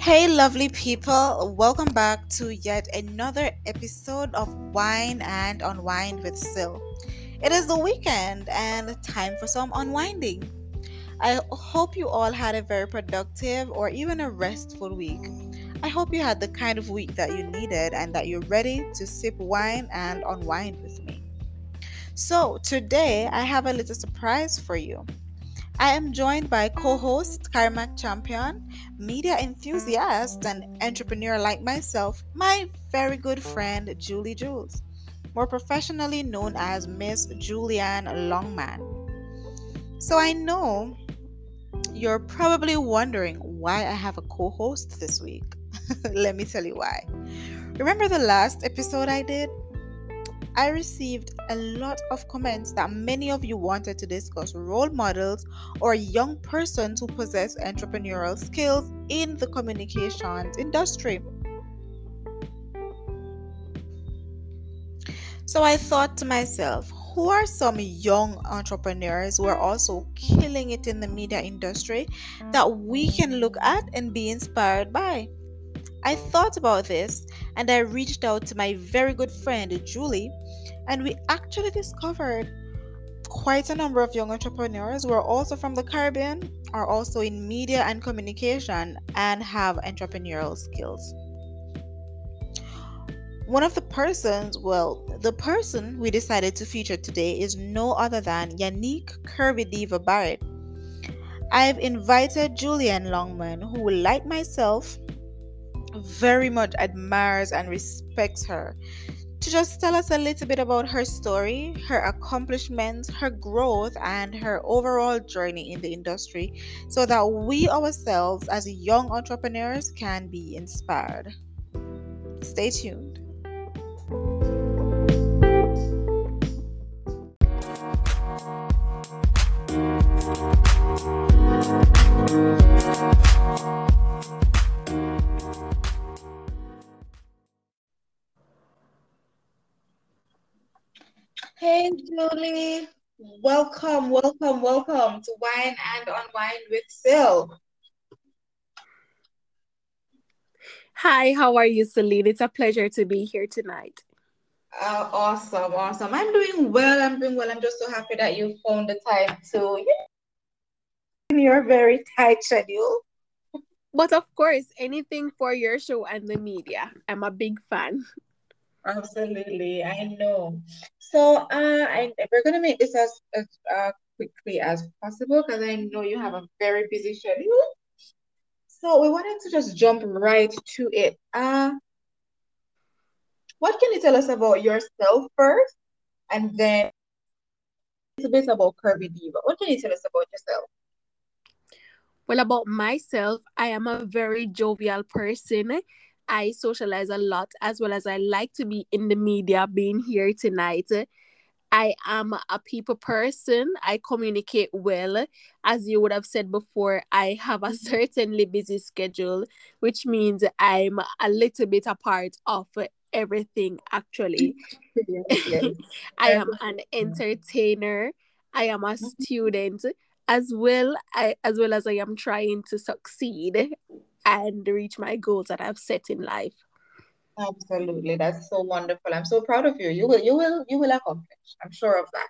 Hey, lovely people, welcome back to yet another episode of Wine and Unwind with Sil. It is the weekend and time for some unwinding. I hope you all had a very productive or even a restful week. I hope you had the kind of week that you needed and that you're ready to sip wine and unwind with me. So, today I have a little surprise for you. I am joined by co host Carmack Champion, media enthusiast, and entrepreneur like myself, my very good friend Julie Jules, more professionally known as Miss Julianne Longman. So I know you're probably wondering why I have a co host this week. Let me tell you why. Remember the last episode I did? I received a lot of comments that many of you wanted to discuss role models or young persons who possess entrepreneurial skills in the communications industry. So I thought to myself, who are some young entrepreneurs who are also killing it in the media industry that we can look at and be inspired by? I thought about this and I reached out to my very good friend Julie, and we actually discovered quite a number of young entrepreneurs who are also from the Caribbean, are also in media and communication, and have entrepreneurial skills. One of the persons, well, the person we decided to feature today is no other than Yanique Curvy Diva Barrett. I've invited Julianne Longman, who, like myself, very much admires and respects her to just tell us a little bit about her story, her accomplishments, her growth, and her overall journey in the industry so that we ourselves, as young entrepreneurs, can be inspired. Stay tuned. Julie. Welcome, welcome, welcome to Wine and Unwind with Sil. Hi, how are you, Celine? It's a pleasure to be here tonight. Uh, awesome, awesome. I'm doing well. I'm doing well. I'm just so happy that you found the time to in your very tight schedule. But of course, anything for your show and the media. I'm a big fan. Absolutely, I know. So, uh, I, we're gonna make this as as uh, quickly as possible because I know you have a very busy schedule. So, we wanted to just jump right to it. Uh, what can you tell us about yourself first, and then a little bit about Curvy Diva? What can you tell us about yourself? Well, about myself, I am a very jovial person. I socialize a lot as well as I like to be in the media, being here tonight. I am a people person. I communicate well. As you would have said before, I have a certainly busy schedule, which means I'm a little bit a part of everything actually. Yes, yes. I am an entertainer. I am a student as well I, as well as I am trying to succeed and reach my goals that I've set in life. Absolutely. That's so wonderful. I'm so proud of you. You will you will you will accomplish. I'm sure of that.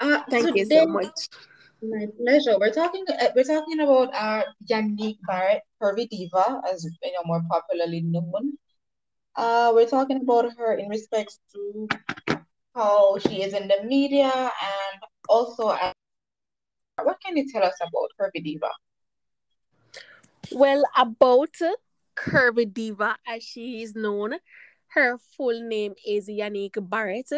Uh, Thank you so much. My pleasure. We're talking uh, we're talking about uh Yanique Barrett, Curvy Diva, as you know, more popularly known. Uh, we're talking about her in respects to how she is in the media and also uh, what can you tell us about Curvy Diva? Well, about Curvy Diva, as she is known, her full name is Yanique Barrett,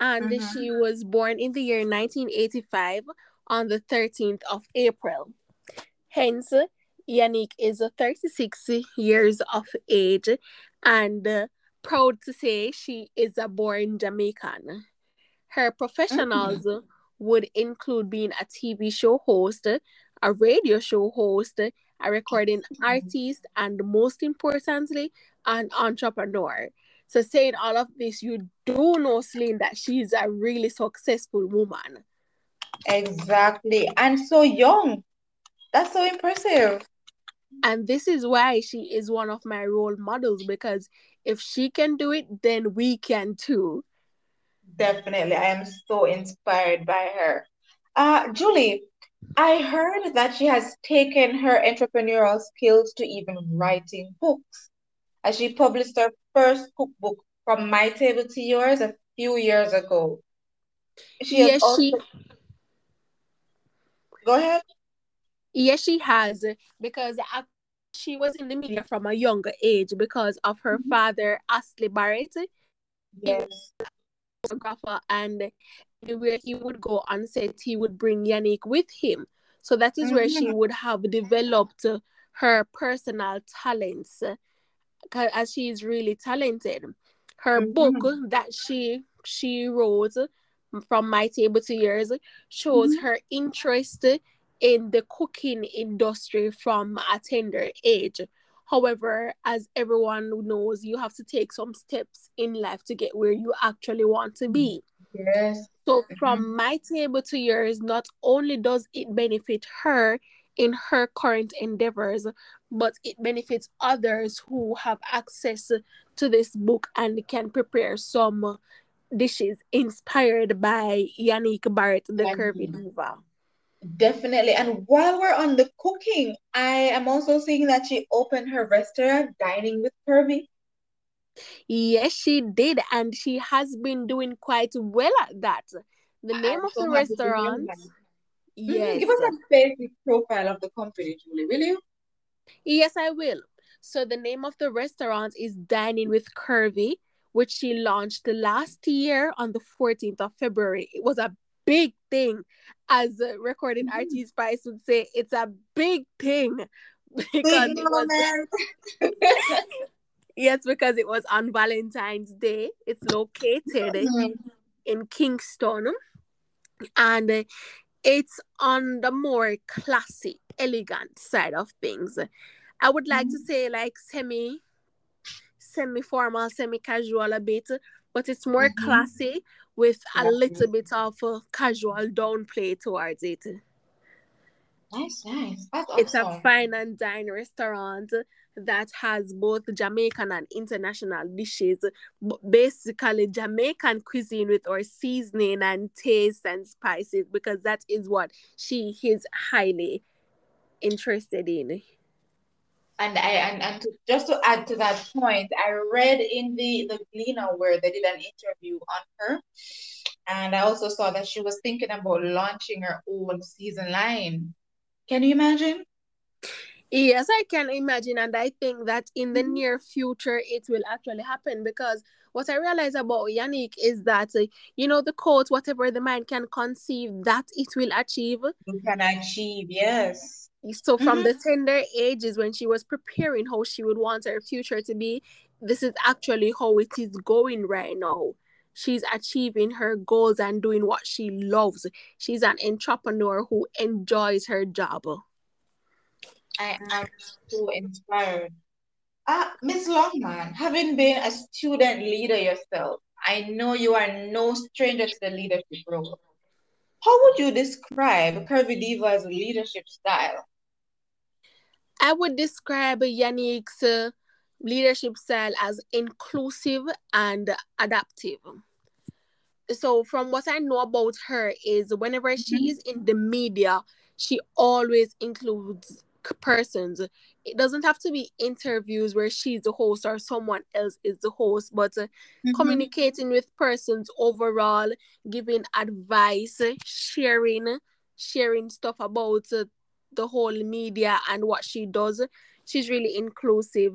and mm-hmm. she was born in the year 1985 on the 13th of April. Hence, Yanique is 36 years of age and uh, proud to say she is a born Jamaican. Her professionals mm-hmm. would include being a TV show host, a radio show host, a recording artist, and most importantly, an entrepreneur. So, saying all of this, you do know, Celine, that she's a really successful woman. Exactly. And so young. That's so impressive. And this is why she is one of my role models because if she can do it, then we can too. Definitely. I am so inspired by her. Uh, Julie, I heard that she has taken her entrepreneurial skills to even writing books, as she published her first cookbook from my table to yours a few years ago. She yes, also... she. Go ahead. Yes, she has because she was in the media from a younger age because of her mm-hmm. father, Astley Barrett. Yes. Photographer, and where he would go on set, he would bring Yanique with him. So that is mm-hmm. where she mm-hmm. would have developed her personal talents, as she is really talented. Her mm-hmm. book that she she wrote from my table to yours shows mm-hmm. her interest in the cooking industry from a tender age. However, as everyone knows, you have to take some steps in life to get where you actually want to be. Yes. So, from mm-hmm. my table to yours, not only does it benefit her in her current endeavors, but it benefits others who have access to this book and can prepare some dishes inspired by Yanique Barrett, the Curvy Diva. Definitely. And while we're on the cooking, I am also seeing that she opened her restaurant, Dining with Curvy. Yes, she did. And she has been doing quite well at that. The name I'm of the restaurant. Yes. Mm-hmm. Give us a basic profile of the company, Julie, will you? Yes, I will. So the name of the restaurant is Dining with Curvy, which she launched last year on the 14th of February. It was a big thing, as a recording mm-hmm. artist Spice would say, it's a big thing because big it was. yes, because it was on Valentine's Day. It's located mm-hmm. in Kingston, and it's on the more classy, elegant side of things. I would like mm-hmm. to say like semi semi formal, semi casual a bit, but it's more mm-hmm. classy with a little bit of casual downplay towards it. Nice, nice. That's it's a fine and dine restaurant that has both Jamaican and international dishes, basically Jamaican cuisine with our seasoning and taste and spices, because that is what she is highly interested in and I and, and to, just to add to that point, I read in the the Gleaner where they did an interview on her, and I also saw that she was thinking about launching her own season line. Can you imagine? Yes, I can imagine, and I think that in the mm-hmm. near future it will actually happen because what I realize about Yanique is that uh, you know the quote, "Whatever the mind can conceive, that it will achieve." You can achieve, yes so from mm-hmm. the tender ages when she was preparing how she would want her future to be, this is actually how it is going right now. She's achieving her goals and doing what she loves. She's an entrepreneur who enjoys her job. I am so inspired. Uh, Miss Longman, having been a student leader yourself, I know you are no stranger to the leadership role. How would you describe Curvy Diva's leadership style? I would describe Yanique's uh, leadership style as inclusive and adaptive. So, from what I know about her, is whenever mm-hmm. she is in the media, she always includes persons. It doesn't have to be interviews where she's the host or someone else is the host, but uh, mm-hmm. communicating with persons overall, giving advice, sharing, sharing stuff about uh, the whole media and what she does. She's really inclusive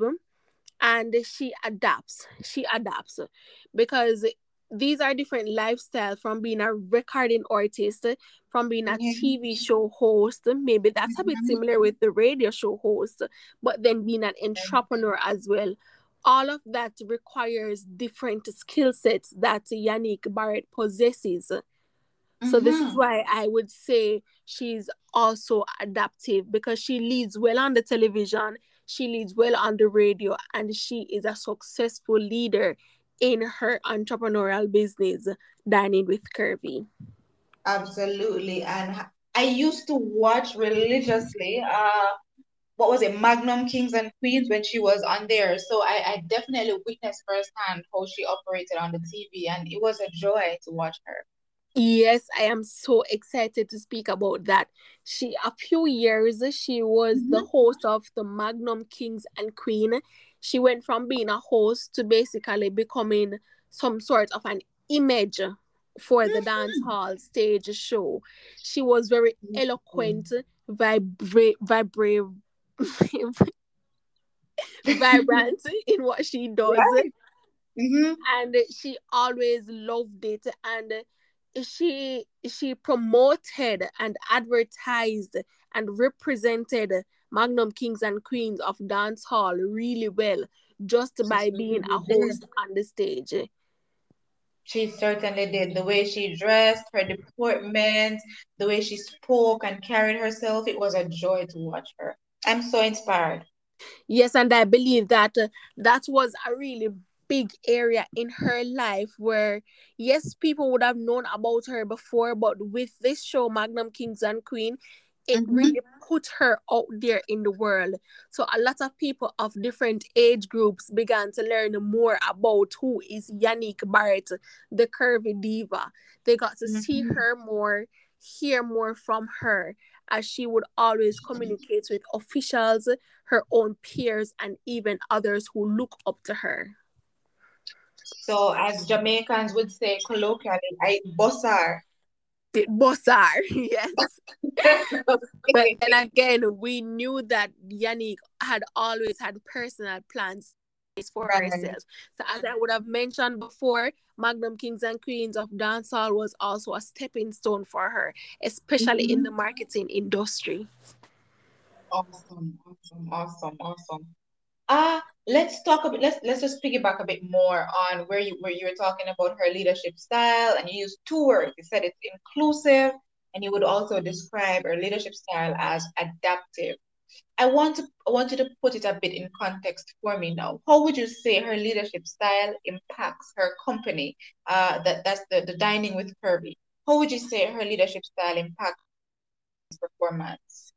and she adapts. She adapts because these are different lifestyles from being a recording artist, from being a TV show host. Maybe that's a bit mm-hmm. similar with the radio show host, but then being an entrepreneur as well. All of that requires different skill sets that Yanique Barrett possesses. So this is mm-hmm. why I would say she's also adaptive because she leads well on the television, she leads well on the radio, and she is a successful leader in her entrepreneurial business, Dining with Curvy. Absolutely. And I used to watch religiously uh what was it, Magnum Kings and Queens when she was on there. So I, I definitely witnessed firsthand how she operated on the TV, and it was a joy to watch her. Yes, I am so excited to speak about that. She a few years she was mm-hmm. the host of the Magnum Kings and Queen. She went from being a host to basically becoming some sort of an image for the dance mm-hmm. hall stage show. She was very mm-hmm. eloquent, vibrant, vibrant, vibrant in what she does. Right. Mm-hmm. And she always loved it. And she she promoted and advertised and represented Magnum Kings and Queens of dance hall really well just She's by being a host on the stage. She certainly did. The way she dressed, her deportment, the way she spoke and carried herself, it was a joy to watch her. I'm so inspired. Yes, and I believe that uh, that was a really big area in her life where yes people would have known about her before but with this show magnum kings and queen it mm-hmm. really put her out there in the world so a lot of people of different age groups began to learn more about who is yanique barrett the curvy diva they got to mm-hmm. see her more hear more from her as she would always communicate with officials her own peers and even others who look up to her so as Jamaicans would say colloquially, I bossar. Bossar, yes. But and again, we knew that Yanique had always had personal plans for right. herself. So as I would have mentioned before, Magnum Kings and Queens of Dancehall was also a stepping stone for her, especially mm-hmm. in the marketing industry. Awesome, awesome, awesome, awesome. Uh, let's talk a bit. Let's let's just piggyback a bit more on where you where you were talking about her leadership style, and you used two words. You said it's inclusive, and you would also describe her leadership style as adaptive. I want to I want you to put it a bit in context for me now. How would you say her leadership style impacts her company? Uh, that that's the the dining with Curvy. How would you say her leadership style impacts performance?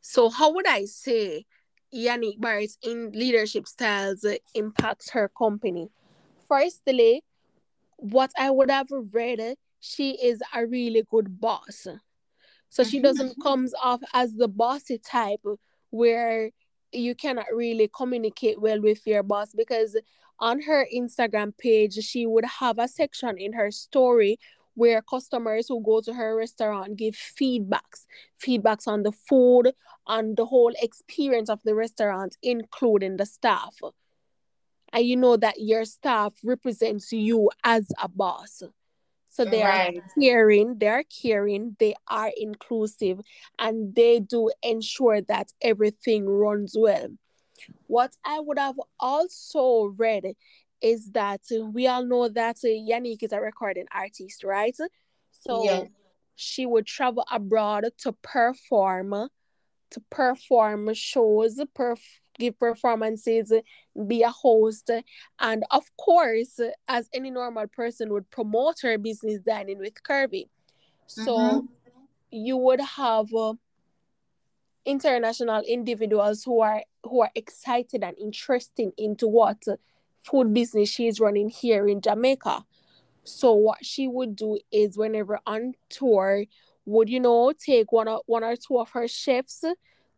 So how would I say Yanique Barrett's in leadership styles impacts her company. Firstly, what I would have read, she is a really good boss. So she doesn't comes off as the bossy type where you cannot really communicate well with your boss because on her Instagram page she would have a section in her story where customers who go to her restaurant give feedbacks feedbacks on the food on the whole experience of the restaurant including the staff. And you know that your staff represents you as a boss. So they right. are caring they're caring they are inclusive and they do ensure that everything runs well. What i would have also read is that we all know that Yanique is a recording artist, right? So yeah. she would travel abroad to perform, to perform shows, perf- give performances, be a host, and of course, as any normal person would promote her business dining with Curvy. So mm-hmm. you would have uh, international individuals who are who are excited and interested into what food business she's running here in Jamaica. So what she would do is whenever on tour, would you know take one or one or two of her chefs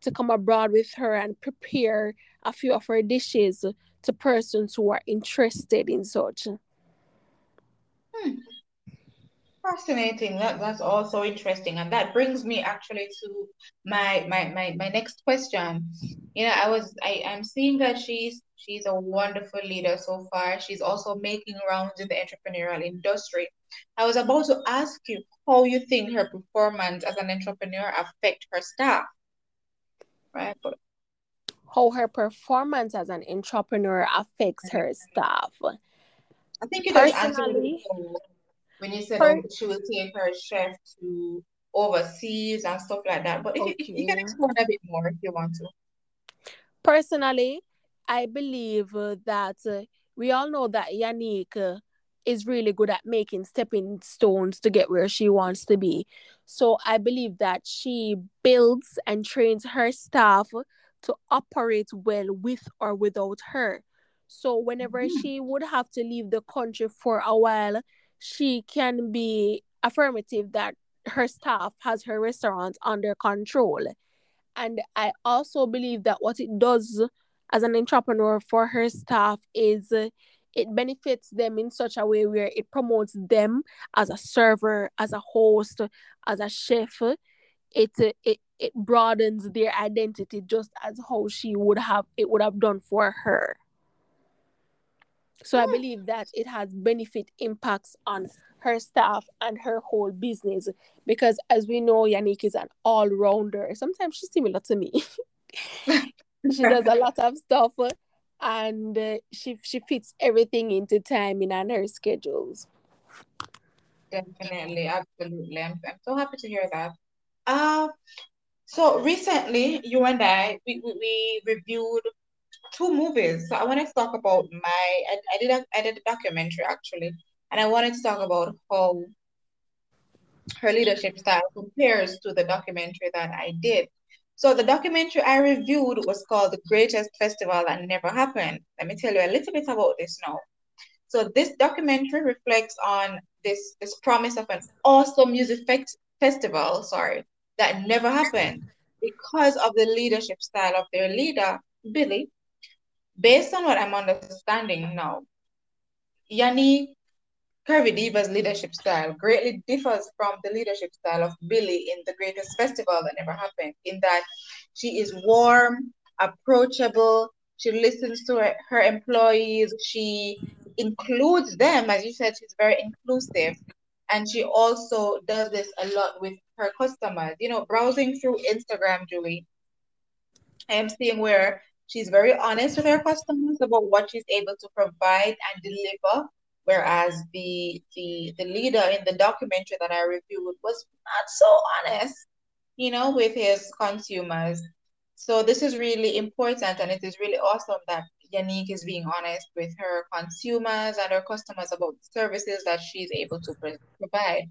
to come abroad with her and prepare a few of her dishes to persons who are interested in such. Hmm. Fascinating. That that's also interesting, and that brings me actually to my my my my next question. You know, I was I I'm seeing that she's she's a wonderful leader so far. She's also making rounds in the entrepreneurial industry. I was about to ask you how you think her performance as an entrepreneur affect her staff, right? But how her performance as an entrepreneur affects her staff. I think you just answered when you said oh, per- oh, she will take her chef to overseas and stuff like that. But if, you, you can explore a bit more if you want to. Personally, I believe uh, that uh, we all know that Yanique uh, is really good at making stepping stones to get where she wants to be. So I believe that she builds and trains her staff to operate well with or without her. So whenever mm-hmm. she would have to leave the country for a while, she can be affirmative that her staff has her restaurant under control. And I also believe that what it does as an entrepreneur for her staff is uh, it benefits them in such a way where it promotes them as a server, as a host, as a chef. It uh, it it broadens their identity just as how she would have it would have done for her. So I believe that it has benefit impacts on her staff and her whole business because as we know Yanique is an all-rounder. Sometimes she's similar to me. she does a lot of stuff and uh, she she fits everything into timing and her schedules. Definitely, absolutely. I'm, I'm so happy to hear that. Uh, so recently, you and I, we, we, we reviewed two movies. So I wanted to talk about my, I, I, did a, I did a documentary actually, and I wanted to talk about how her leadership style compares to the documentary that I did. So the documentary I reviewed was called The Greatest Festival That Never Happened. Let me tell you a little bit about this now. So this documentary reflects on this, this promise of an awesome music festival, sorry, that never happened because of the leadership style of their leader, Billy. Based on what I'm understanding now, Yanni Curvy Diva's leadership style greatly differs from the leadership style of Billy in the greatest festival that never happened, in that she is warm, approachable, she listens to her, her employees, she includes them, as you said, she's very inclusive. And she also does this a lot with her customers. You know, browsing through Instagram, Julie, I am seeing where she's very honest with her customers about what she's able to provide and deliver whereas the the the leader in the documentary that I reviewed was not so honest, you know, with his consumers. So this is really important, and it is really awesome that Yanique is being honest with her consumers and her customers about the services that she's able to provide.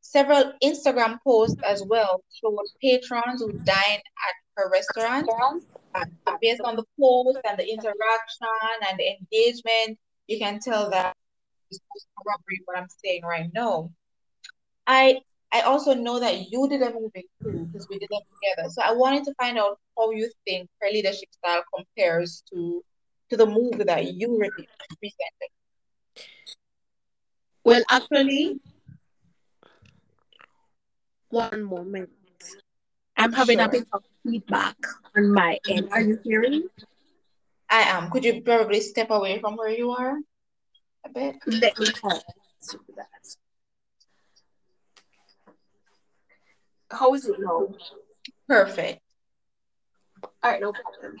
Several Instagram posts as well showed patrons who dine at her restaurant. Based on the post and the interaction and the engagement, you can tell that corroborate what I'm saying right now. I I also know that you did a movie too because we did it together. So I wanted to find out how you think her leadership style compares to to the movie that you reviewed recently. Well, actually, one moment. I'm having sure. a bit of feedback on my end. Are you hearing? I am. Could you probably step away from where you are? A bit. Let me to that. How is it now? Perfect. All right, no problem.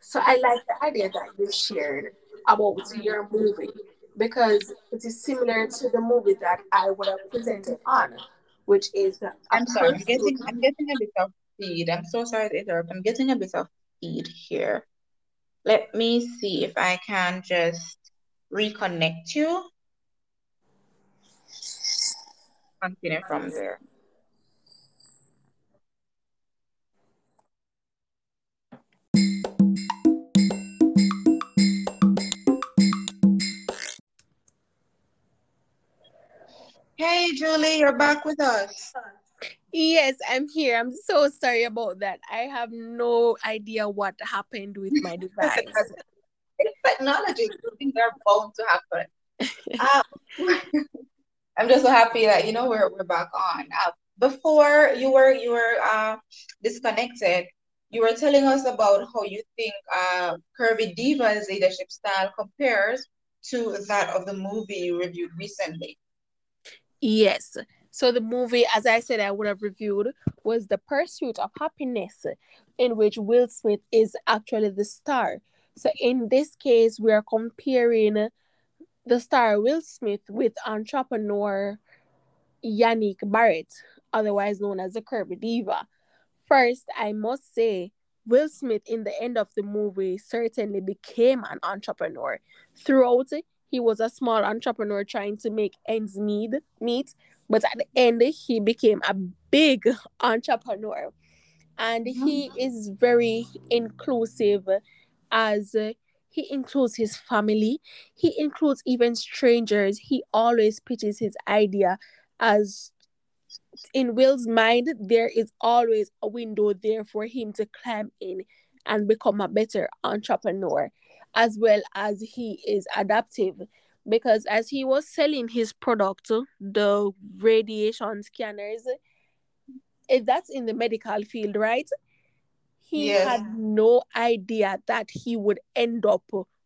So I like the idea that you shared about your movie because it is similar to the movie that I would have presented on, which is. I'm sorry, I'm getting, I'm getting a bit of feed. I'm so sorry to interrupt. I'm getting a bit of feed here. Let me see if I can just reconnect you. Continue from there. Hey, Julie, you're back with us. Yes, I'm here. I'm so sorry about that. I have no idea what happened with my device technology. they're bound to happen. um, I'm just so happy that you know we're we're back on. Uh, before you were you were uh, disconnected, you were telling us about how you think uh, Curvy Diva's leadership style compares to that of the movie you reviewed recently. Yes. So the movie, as I said, I would have reviewed was The Pursuit of Happiness, in which Will Smith is actually the star. So in this case, we are comparing the star Will Smith with entrepreneur Yanique Barrett, otherwise known as the Curvy Diva. First, I must say, Will Smith in the end of the movie certainly became an entrepreneur. Throughout, he was a small entrepreneur trying to make ends meet, meet But at the end, he became a big entrepreneur. And he mm-hmm. is very inclusive as he includes his family, he includes even strangers. He always pitches his idea as in Will's mind, there is always a window there for him to climb in and become a better entrepreneur, as well as he is adaptive. Because as he was selling his product, the radiation scanners, eh, that's in the medical field, right? He yes. had no idea that he would end up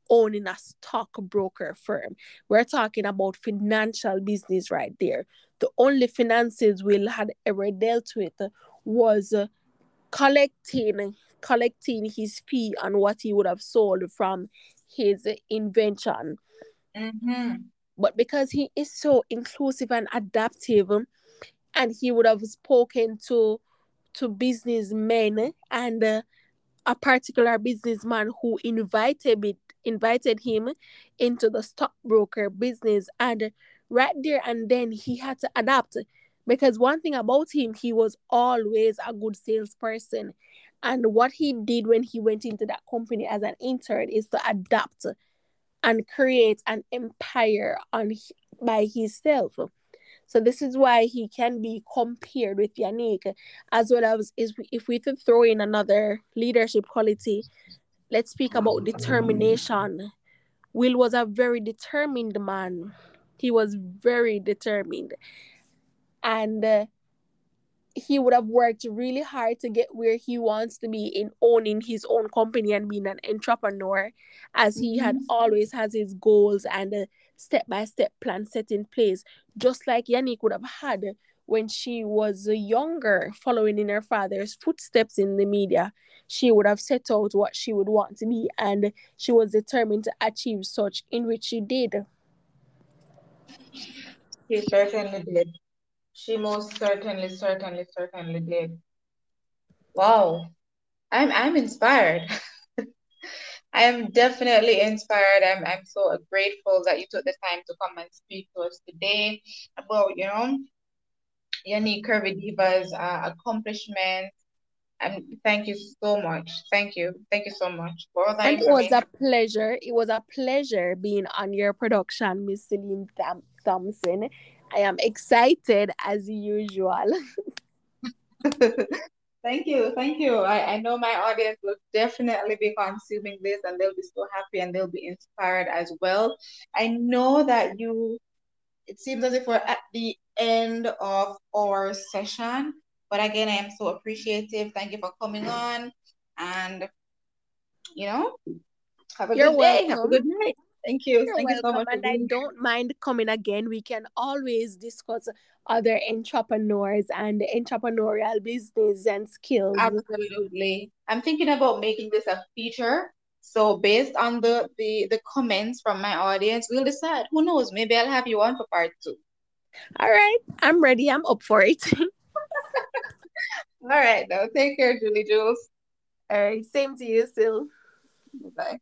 owning a stockbroker firm. We're talking about financial business right there. The only finances Will had ever dealt with was collecting collecting his fee on what he would have sold from his invention. Mm-hmm. But because he is so inclusive and adaptive, and he would have spoken to to businessmen and uh, a particular businessman who invited it, invited him into the stockbroker business and right there and then he had to adapt because one thing about him he was always a good salesperson. And what he did when he went into that company as an intern is to adapt and create an empire on by himself so this is why he can be compared with Yanique, as well as is if we could throw in another leadership quality, let's speak about determination. Will was a very determined man. He was very determined, and uh, he would have worked really hard to get where he wants to be in owning his own company and being an entrepreneur as he had mm-hmm. always has his goals and a step by step plan set in place just like Yanique would have had when she was younger following in her father's footsteps in the media. She would have set out what she would want to be and she was determined to achieve such in which she did. She certainly did she most certainly, certainly, certainly did. Wow. I'm I'm inspired. I am definitely inspired. I'm I'm so grateful that you took the time to come and speak to us today about, you know, Yanique Curvy Diva's uh, accomplishments. And thank you so much. Thank you. Thank you so much for all that. And it was a pleasure. It was a pleasure being on your production, Miss Celine Thompson. I am excited as usual. thank you. Thank you. I, I know my audience will definitely be consuming this and they'll be so happy and they'll be inspired as well. I know that you, it seems as if we're at the end of our session. But again, I am so appreciative. Thank you for coming on. And, you know, have a You're good welcome. day. Have a good night. Thank you. You're Thank welcome. you so much. And I don't mind coming again. We can always discuss other entrepreneurs and entrepreneurial business and skills. Absolutely. I'm thinking about making this a feature. So based on the, the the comments from my audience, we'll decide. Who knows? Maybe I'll have you on for part two. All right. I'm ready. I'm up for it. All right. Now take care, Julie Jules. All right. Same to you, still. Bye.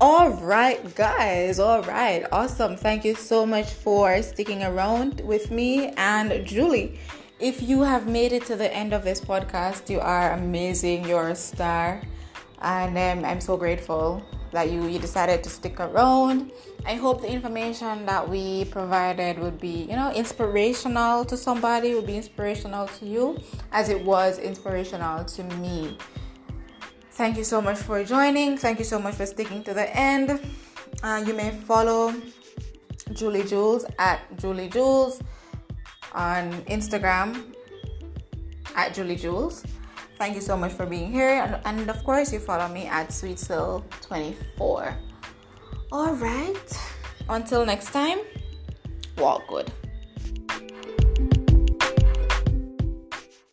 All right, guys. All right. Awesome. Thank you so much for sticking around with me and Julie. If you have made it to the end of this podcast, you are amazing. You're a star and um, I'm so grateful that you, you decided to stick around. I hope the information that we provided would be, you know, inspirational to somebody, would be inspirational to you as it was inspirational to me. Thank you so much for joining. Thank you so much for sticking to the end. Uh, you may follow Julie Jules at Julie Jules on Instagram at Julie Jules. Thank you so much for being here. And, and of course, you follow me at SweetSill24. All right. Until next time, walk good.